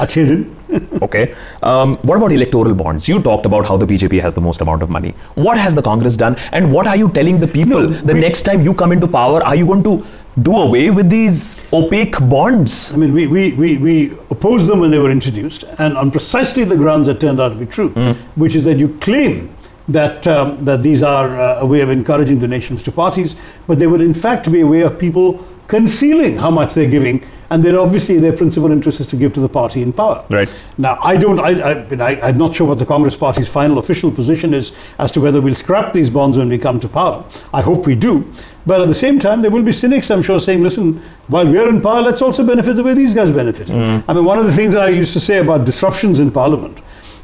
Okay. Um, what about electoral bonds? You talked about how the BJP has the most amount of money. What has the Congress done? And what are you telling the people? No, the we- next time you come into power, are you going to do away with these opaque bonds? I mean, we, we, we, we opposed them when they were introduced, and on precisely the grounds that turned out to be true, which is that you claim that, um, that these are uh, a way of encouraging donations to parties, but they would in fact be a way of people concealing how much they're giving, and then obviously their principal interest is to give to the party in power. Right. Now, I don't, I, I, I mean, I, I'm not sure what the Congress Party's final official position is as to whether we'll scrap these bonds when we come to power. I hope we do. But at the same time, there will be cynics, I'm sure, saying, listen, while we're in power, let's also benefit the way these guys benefit. I mean, one of the things I used to say about disruptions in Parliament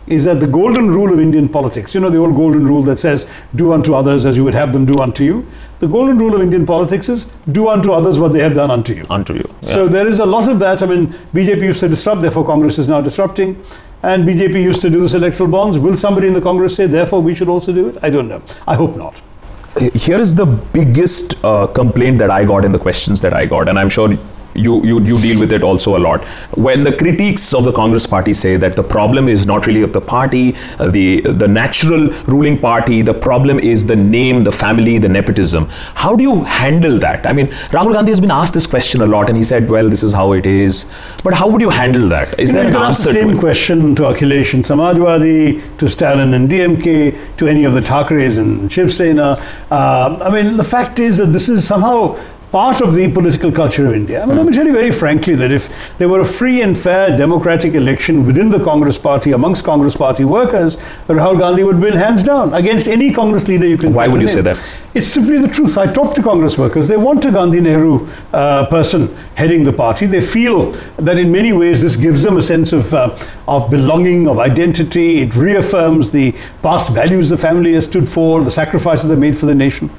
is that the golden rule of Indian politics, you know, the old golden rule that says, do unto others as you would have them do unto you. The golden rule of Indian politics is, do unto others what they have done unto you. Unto you. Yeah. So there is a lot of that. I mean, BJP used to disrupt, therefore Congress is now disrupting. And BJP used to do this electoral bonds. Will somebody in the Congress say, therefore we should also do it? I don't know. I hope not. here is the biggest uh, complaint that I got in the questions that I got, and I'm sure you, you you deal with it also a lot. When the critiques of the Congress party say that the problem is not really of the party, uh, the the natural ruling party, the problem is the name, the family, the nepotism. How do you handle that? I mean, Rahul Gandhi has been asked this question a lot, and he said, "Well, this is how it is." But how would you handle that? Is You there an ask the answer to same question to Akhilesh and Samajwadi, to Stalin and DMK, to any of the Thackerays and Shiv Sena. Uh, I mean, the fact is that this is somehow part of the political culture of India. I mean, let me hmm. tell you very frankly that if there were a free and fair democratic election within the Congress party, amongst Congress party workers, Rahul Gandhi would win hands down against any Congress leader you can Why would you say that? It's simply the truth. I talk to Congress workers. They want a Gandhi Nehru uh, person heading the party. They feel that in many ways this gives them a sense of, uh, of belonging, of identity. It reaffirms the past values the family has stood for, the sacrifices they made for the nation.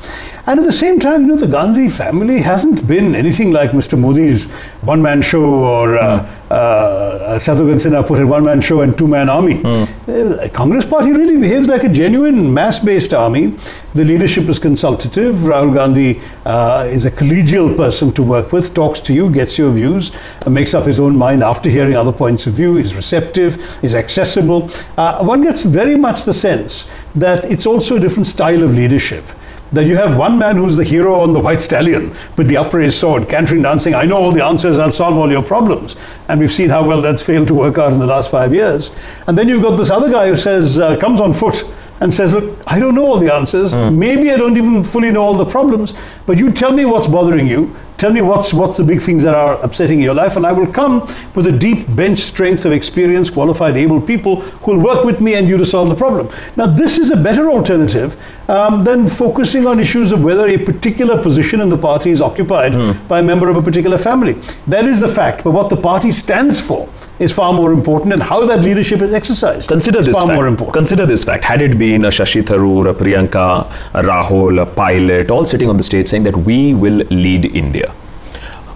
And at the same time, you know, the Gandhi family hasn't been anything like Mr. Modi's one man show or uh, uh, Shatrughan Sinha put it one man show and two man army. Uh, Congress party really behaves like a genuine mass based army. The leadership is consultative. Rahul Gandhi uh, is a collegial person to work with, talks to you, gets your views, uh, makes up his own mind after hearing other points of view, is receptive, is accessible. Uh, one gets very much the sense that it's also a different style of leadership. That you have one man who's the hero on the white stallion with the upraised sword, cantering dancing, I know all the answers, I'll solve all your problems. And we've seen how well that's failed to work out in the last five years. And then you've got this other guy who says, uh, comes on foot and says, Look, I don't know all the answers. Mm. Maybe I don't even fully know all the problems, but you tell me what's bothering you. Tell me what's, what's the big things that are upsetting your life, and I will come with a deep bench strength of experienced, qualified, able people who will work with me and you to solve the problem. Now, this is a better alternative um, than focusing on issues of whether a particular position in the party is occupied mm. by a member of a particular family. That is the fact, but what the party stands for is far more important, and how that leadership is exercised Consider is this far fact. more important. Consider this fact. Had it been a Shashi Tharoor, a Priyanka, a Rahul, a Pilot, all sitting on the stage saying that we will lead India,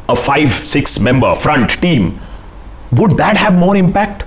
a five, six member front team, would that have more impact?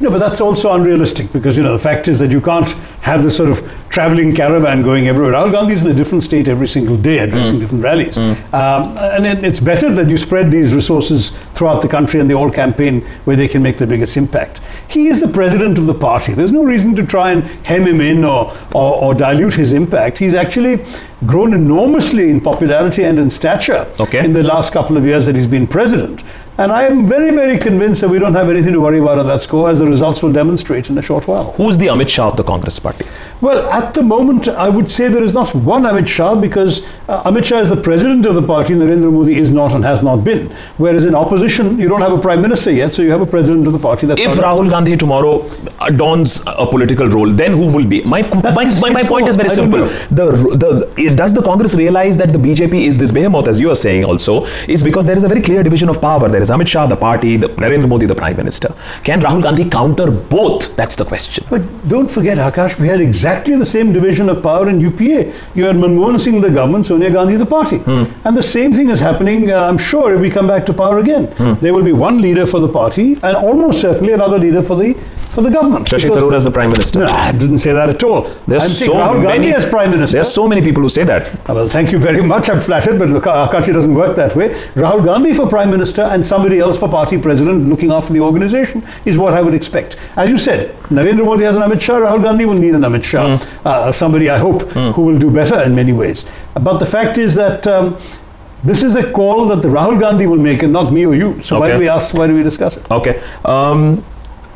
No, but that's also unrealistic because you know the fact is that you can't have this sort of traveling caravan going everywhere. Rahul Gandhi is in a different state every single day, addressing mm. different rallies, mm. um, and it, it's better that you spread these resources throughout the country and they all campaign where they can make the biggest impact. He is the president of the party. There's no reason to try and hem him in or, or, or dilute his impact. He's actually grown enormously in popularity and in stature okay. in the last couple of years that he's been president. And I am very, very convinced that we don't have anything to worry about on that score, as the results will demonstrate in a short while. Who's the Amit Shah of the Congress party? Well, at the moment, I would say there is not one Amit Shah because uh, Amit Shah is the president of the party, and Narendra Modi is not and has not been. Whereas in opposition, you don't have a prime minister yet, so you have a president of the party. That's if Rahul Gandhi tomorrow adorns a political role, then who will be? My, my, my, my point is very simple. The, the, does the Congress realize that the BJP is this behemoth, as you are saying also, is because there is a very clear division of power. There is Amit Shah, the party, the Narendra Modi, the Prime Minister. Can Rahul Gandhi counter both? That's the question. But don't forget, Akash, we had exactly the same division of power in UPA. You had Manmohan Singh, the government, Sonia Gandhi, the party. Hmm. And the same thing is happening, uh, I'm sure, if we come back to power again. Hmm. There will be one leader for the party and almost certainly another leader for the for the government. Shashi Tharoor as the Prime Minister. No, I didn't say that at all. There's I'm so Rahul many, Gandhi as Prime Minister. There's so many people who say that. Uh, well, thank you very much. I'm flattered, but our country doesn't work that way. Rahul Gandhi for Prime Minister and somebody else for party president looking after the organization is what I would expect. As you said, Narendra Modi has an Amit Shah, Rahul Gandhi will need an Amit Shah. Mm. Uh, somebody, I hope, mm. who will do better in many ways. But the fact is that um, this is a call that the Rahul Gandhi will make and not me or you. So okay. why do we ask, why do we discuss it? Okay. Um,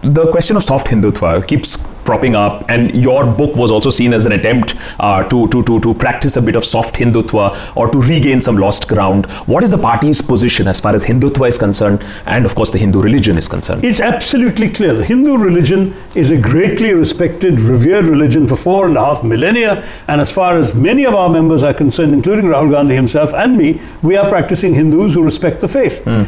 the question of soft Hindutva keeps propping up, and your book was also seen as an attempt uh, to, to, to, to practice a bit of soft Hindutva or to regain some lost ground. What is the party's position as far as Hindutva is concerned, and of course the Hindu religion is concerned? It's absolutely clear. The Hindu religion is a greatly respected, revered religion for four and a half millennia, and as far as many of our members are concerned, including Rahul Gandhi himself and me, we are practicing Hindus who respect the faith. Mm.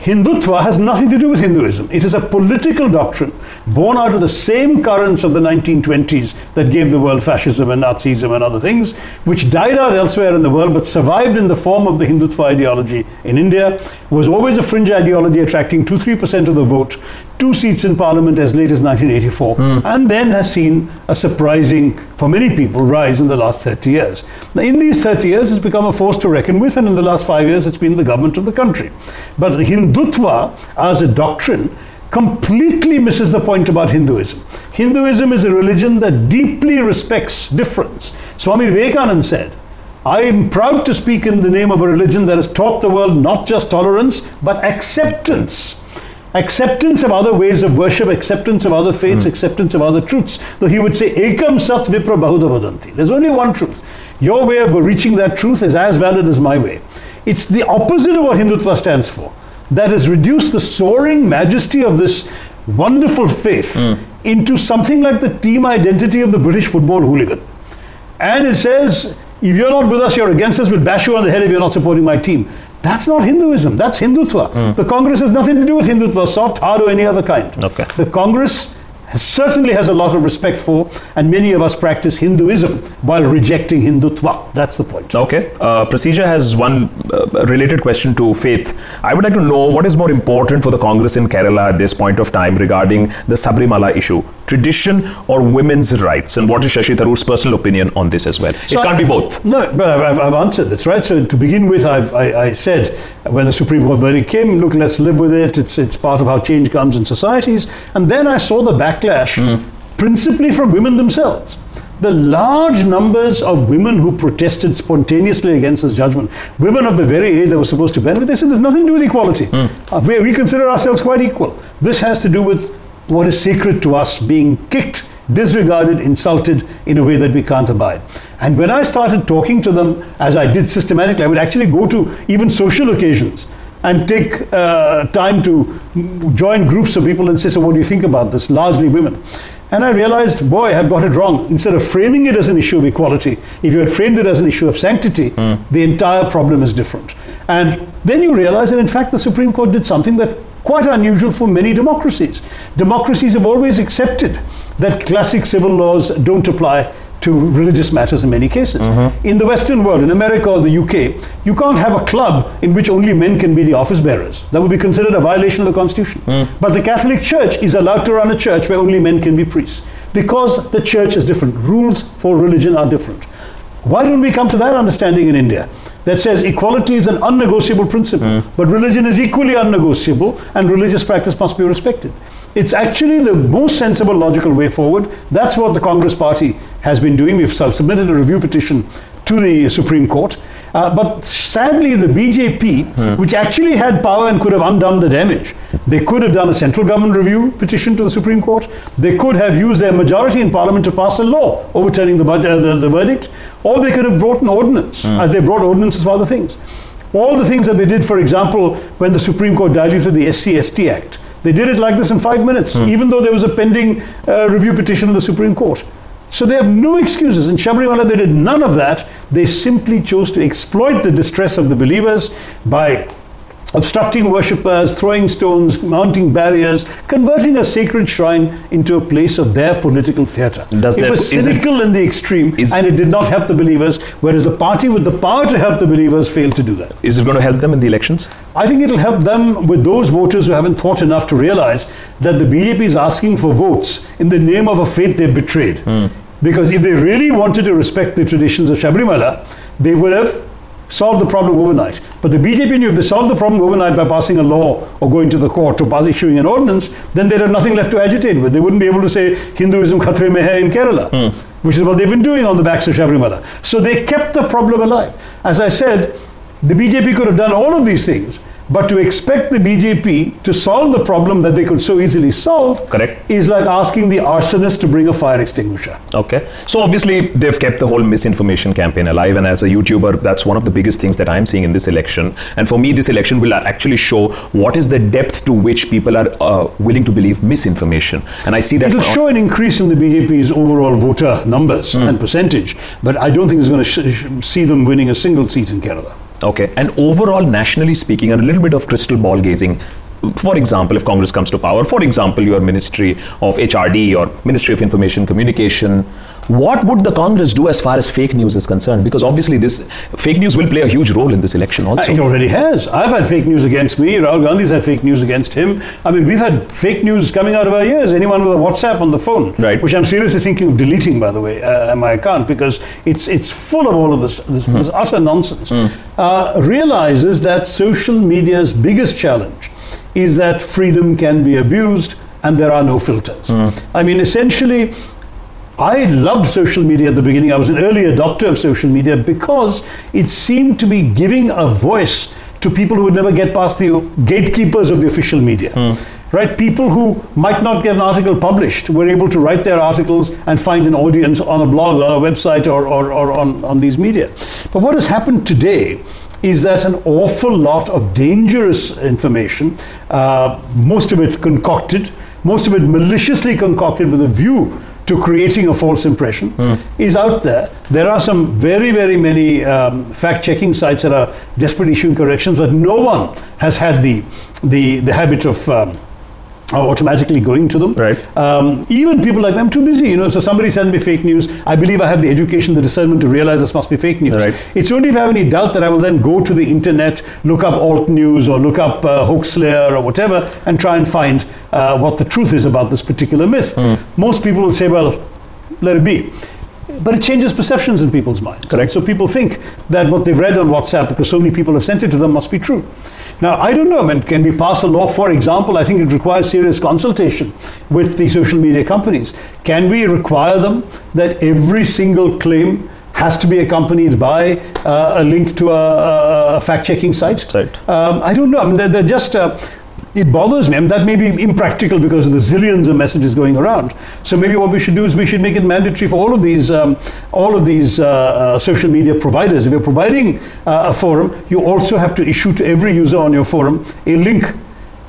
Hindutva has nothing to do with Hinduism. It is a political doctrine born out of the same currents of the 1920s that gave the world fascism and Nazism and other things, which died out elsewhere in the world but survived in the form of the Hindutva ideology in India, was always a fringe ideology attracting 2 3% of the vote, two seats in parliament as late as 1984, mm. and then has seen a surprising, for many people, rise in the last 30 years. Now, in these 30 years, it's become a force to reckon with, and in the last five years, it's been the government of the country. But Hindutva, as a doctrine, completely misses the point about Hinduism. Hinduism is a religion that deeply respects difference. Swami Vivekananda said, I am proud to speak in the name of a religion that has taught the world not just tolerance, but acceptance acceptance of other ways of worship, acceptance of other faiths, mm. acceptance of other truths. So he would say, Ekam Sat Vipra Bahuda Vadanti. There's only one truth. Your way of reaching that truth is as valid as my way. It's the opposite of what Hindutva stands for. That has reduced the soaring majesty of this wonderful faith mm. into something like the team identity of the British football hooligan. And it says, if you're not with us, you're against us, we'll bash you on the head if you're not supporting my team. That's not Hinduism. That's Hindutva. Mm. The Congress has nothing to do with Hindutva, soft, hard, or any other kind. Okay. The Congress certainly has a lot of respect for, and many of us practice Hinduism while rejecting Hindutva. That's the point. Okay. Uh, Procedure has one uh, related question to faith. I would like to know what is more important for the Congress in Kerala at this point of time regarding the Sabrimala issue tradition or women's rights? And what is Shashi Tharoor's personal opinion on this as well? So it can't I, be both. No, but I've, I've, answered this, right? So to begin with, I've, I, I said when the Supreme Court verdict came, look, let's live with it. It's, it's part of how change comes in societies. And then I saw the backlash, mm. principally from women themselves the large numbers of women who protested spontaneously against this judgment, women of the very age that were supposed to benefit, they said there's nothing to do with equality. Uh, we, we consider ourselves quite equal. This has to do with what is sacred to us being kicked, disregarded, insulted in a way that we can't abide. And when I started talking to them, as I did systematically, I would actually go to even social occasions and take uh, time to join groups of people and say, So, what do you think about this? Largely women. And I realized, boy, I've got it wrong. Instead of framing it as an issue of equality, if you had framed it as an issue of sanctity, the entire problem is different. And then you realize that, in fact, the Supreme Court did something that quite unusual for many democracies. Democracies have always accepted that classic civil laws don't apply to religious matters in many cases. Mm-hmm. In the Western world, in America or the UK, you can't have a club in which only men can be the office bearers. That would be considered a violation of the Constitution. Mm. But the Catholic Church is allowed to run a church where only men can be priests because the church is different. Rules for religion are different. Why don't we come to that understanding in India that says equality is an unnegotiable principle, hmm. but religion is equally unnegotiable and religious practice must be respected? It's actually the most sensible, logical way forward. That's what the Congress Party has been doing. We've submitted a review petition to the Supreme Court. Uh, but sadly, the BJP, which actually had power and could have undone the damage, they could have done a central government review petition to the Supreme Court. They could have used their majority in Parliament to pass a law overturning the, uh, the, the verdict, or they could have brought an ordinance, as they brought ordinances for other things. All the things that they did, for example, when the Supreme Court diluted the SC/ST Act, they did it like this in five minutes, even though there was a pending uh, review petition of the Supreme Court. So they have no excuses. In Shabrimala, they did none of that. They simply chose to exploit the distress of the believers by obstructing worshippers, throwing stones, mounting barriers, converting a sacred shrine into a place of their political theatre. It was is it- cynical in the extreme, is- and it did not help the believers, whereas the party with the power to help the believers failed to do that. Is it going to help them in the elections? I think it'll help them with those voters who haven't thought enough to realize that the BJP is asking for votes in the name of a faith they've betrayed. Hmm. Because if they really wanted to respect the traditions of Shabrimala, they would have solved the problem overnight. But the BJP knew if they solved the problem overnight by passing a law or going to the court or pass, issuing an ordinance, then they'd have nothing left to agitate with. They wouldn't be able to say Hinduism khatre mein hai in Kerala, hmm. which is what they've been doing on the backs of Shabrimala. So they kept the problem alive. As I said, the BJP could have done all of these things, but to expect the BJP to solve the problem that they could so easily solve Correct. is like asking the arsonist to bring a fire extinguisher. Okay. So obviously they've kept the whole misinformation campaign alive, and as a YouTuber, that's one of the biggest things that I'm seeing in this election. And for me, this election will actually show what is the depth to which people are uh, willing to believe misinformation. And I see that. It'll show an increase in the BJP's overall voter numbers and percentage, but I don't think it's going to sh- sh- see them winning a single seat in Kerala. Okay. And overall, nationally speaking, and a little bit of crystal ball gazing. For example, if Congress comes to power, for example, your Ministry of HRD or Ministry of Information Communication, what would the Congress do as far as fake news is concerned? Because obviously, this fake news will play a huge role in this election also. He already has. I've had fake news against me. Rahul Gandhi's had fake news against him. I mean, we've had fake news coming out of our ears. Anyone with a WhatsApp on the phone, Right. which I'm seriously thinking of deleting, by the way, uh, my account because it's it's full of all of this this, this utter nonsense. Uh, realizes that social media's biggest challenge is that freedom can be abused and there are no filters. I mean, essentially. I loved social media at the beginning. I was an early adopter of social media because it seemed to be giving a voice to people who would never get past the gatekeepers of the official media. Right? People who might not get an article published were able to write their articles and find an audience on a blog, on a website, or, or, or on, on these media. But what has happened today is that an awful lot of dangerous information, uh, most of it concocted, most of it maliciously concocted with a view to creating a false impression is out there. There are some very, very many um, fact-checking sites that are desperately issuing corrections, but no one has had the the, the habit of um, of automatically going to them. Right. Um, even people like I'm too busy, you know. So somebody sends me fake news. I believe I have the education, the discernment to realize this must be fake news. Right. It's only if I have any doubt that I will then go to the internet, look up alt news or look up uh, Hoaxslayer or whatever, and try and find uh, what the truth is about this particular myth. Most people will say, "Well, let it be." But it changes perceptions in people's minds. Correct. So people think that what they've read on WhatsApp, because so many people have sent it to them, must be true. Now, I don't know, I mean, can we pass a law, for example, I think it requires serious consultation with the social media companies. Can we require them that every single claim has to be accompanied by uh, a link to a, a, a fact-checking site? Right. Um, I don't know. I mean, they're, they're just. Uh, it bothers me. I mean, that may be impractical because of the zillions of messages going around. So maybe what we should do is we should make it mandatory for all of these, um, all of these uh, uh, social media providers. If you're providing uh, a forum, you also have to issue to every user on your forum a link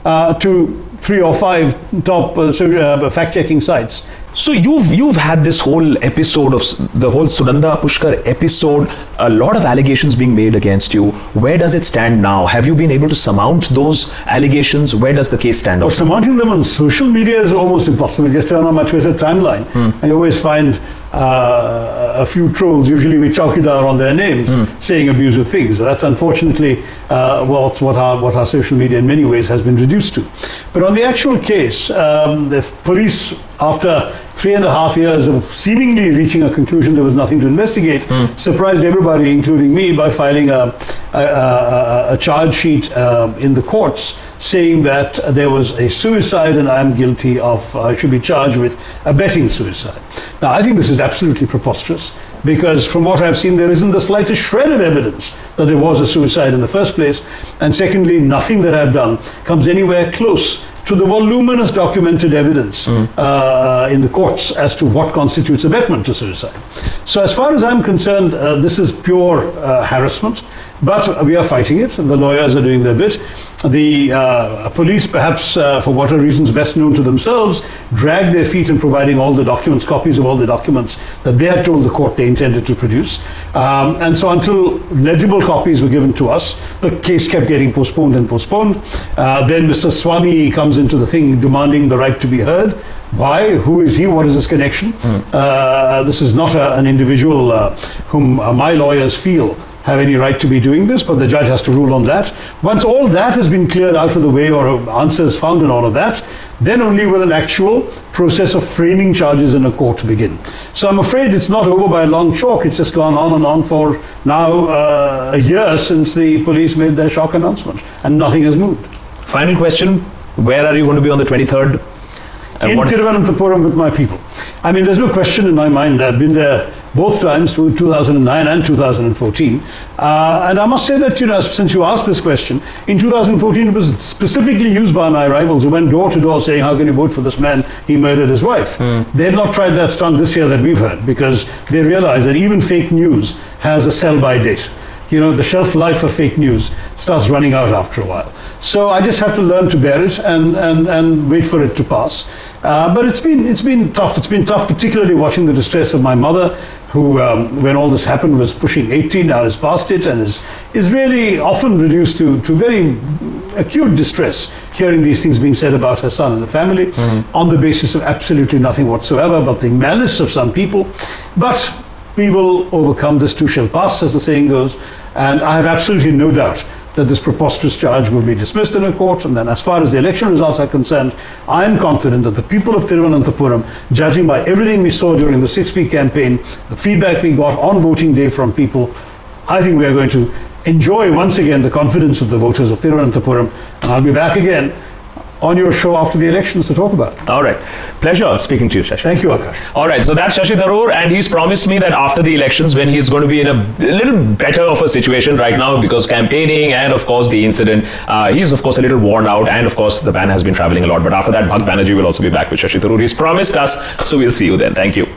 uh, to three or five top uh, uh, fact-checking sites. So you've you've had this whole episode of the whole Sunanda Pushkar episode, a lot of allegations being made against you. Where does it stand now? Have you been able to surmount those allegations? Where does the case stand? Off? surmounting them on social media is almost impossible. Just turn on my Twitter timeline, and you always find uh, a few trolls, usually with Chaukidar on their names, saying abusive things. That's unfortunately uh, what, what, our, what our social media in many ways has been reduced to. But on the actual case, um, the police, after three and a half years of seemingly reaching a conclusion there was nothing to investigate, surprised everybody, including me, by filing a, a, a, a charge sheet uh, in the courts saying that there was a suicide and I am guilty of, I should be charged with abetting suicide. Now, I think this is absolutely preposterous because from what I've seen, there isn't the slightest shred of evidence that there was a suicide in the first place. And secondly, nothing that I've done comes anywhere close to the voluminous documented evidence uh, in the courts as to what constitutes abetment to suicide. So, as far as I'm concerned, uh, this is pure uh, harassment, but we are fighting it. The lawyers are doing their bit. The uh, police, perhaps uh, for whatever reasons best known to themselves, drag their feet in providing all the documents, copies of all the documents that they had told the court they intended to produce. Um, and so, until legible copies were given to us, the case kept getting postponed and postponed. Uh, then Mr. Swami comes into the thing demanding the right to be heard. Why? Who is he? What is his connection? Uh, this is not a, an individual uh, whom uh, my lawyers feel have any right to be doing this, but the judge has to rule on that. Once all that has been cleared out of the way or answers found in all of that, then only will an actual process of framing charges in a court begin. So I'm afraid it's not over by a long chalk. It's just gone on and on for now uh, a year since the police made their shock announcement, and nothing has moved. Final question: Where are you going to be on the twenty third? in Tiruvananthapuram with my people. I mean, there's no question in my mind. I've been there both times, 2009 and 2014. Uh, and I must say that, you know, since you asked this question, in 2014 it was specifically used by my rivals who went door to door saying, how can you vote for this man? He murdered his wife. They've not tried that stunt this year that we've heard because they realize that even fake news has a sell-by date. You know, the shelf life of fake news starts running out after a while. So I just have to learn to bear it and, and, and wait for it to pass. Uh, but it's been, it's been tough. It's been tough, particularly watching the distress of my mother, who, um, when all this happened, was pushing 18, now is past it, and is, is really often reduced to, to very acute distress hearing these things being said about her son and the family on the basis of absolutely nothing whatsoever but the malice of some people. But we will overcome this too shall pass, as the saying goes, and I have absolutely no doubt that this preposterous charge will be dismissed in a court. And then, as far as the election results are concerned, I am confident that the people of Thiruvananthapuram, judging by everything we saw during the six week campaign, the feedback we got on voting day from people, I think we are going to enjoy once again the confidence of the voters of Thiruvananthapuram. And I'll be back again on your show after the elections to talk about. All right. Pleasure speaking to you, Shashi. Thank you, Akash. All right, so that's Shashi Tharoor, and he's promised me that after the elections, when he's going to be in a little better of a situation right now because campaigning and, of course, the incident, uh, he's, of course, a little worn out, and, of course, the man has been traveling a lot. But after that, Bhakt Banerjee will also be back with Shashi Tharoor. He's promised us, so we'll see you then. Thank you.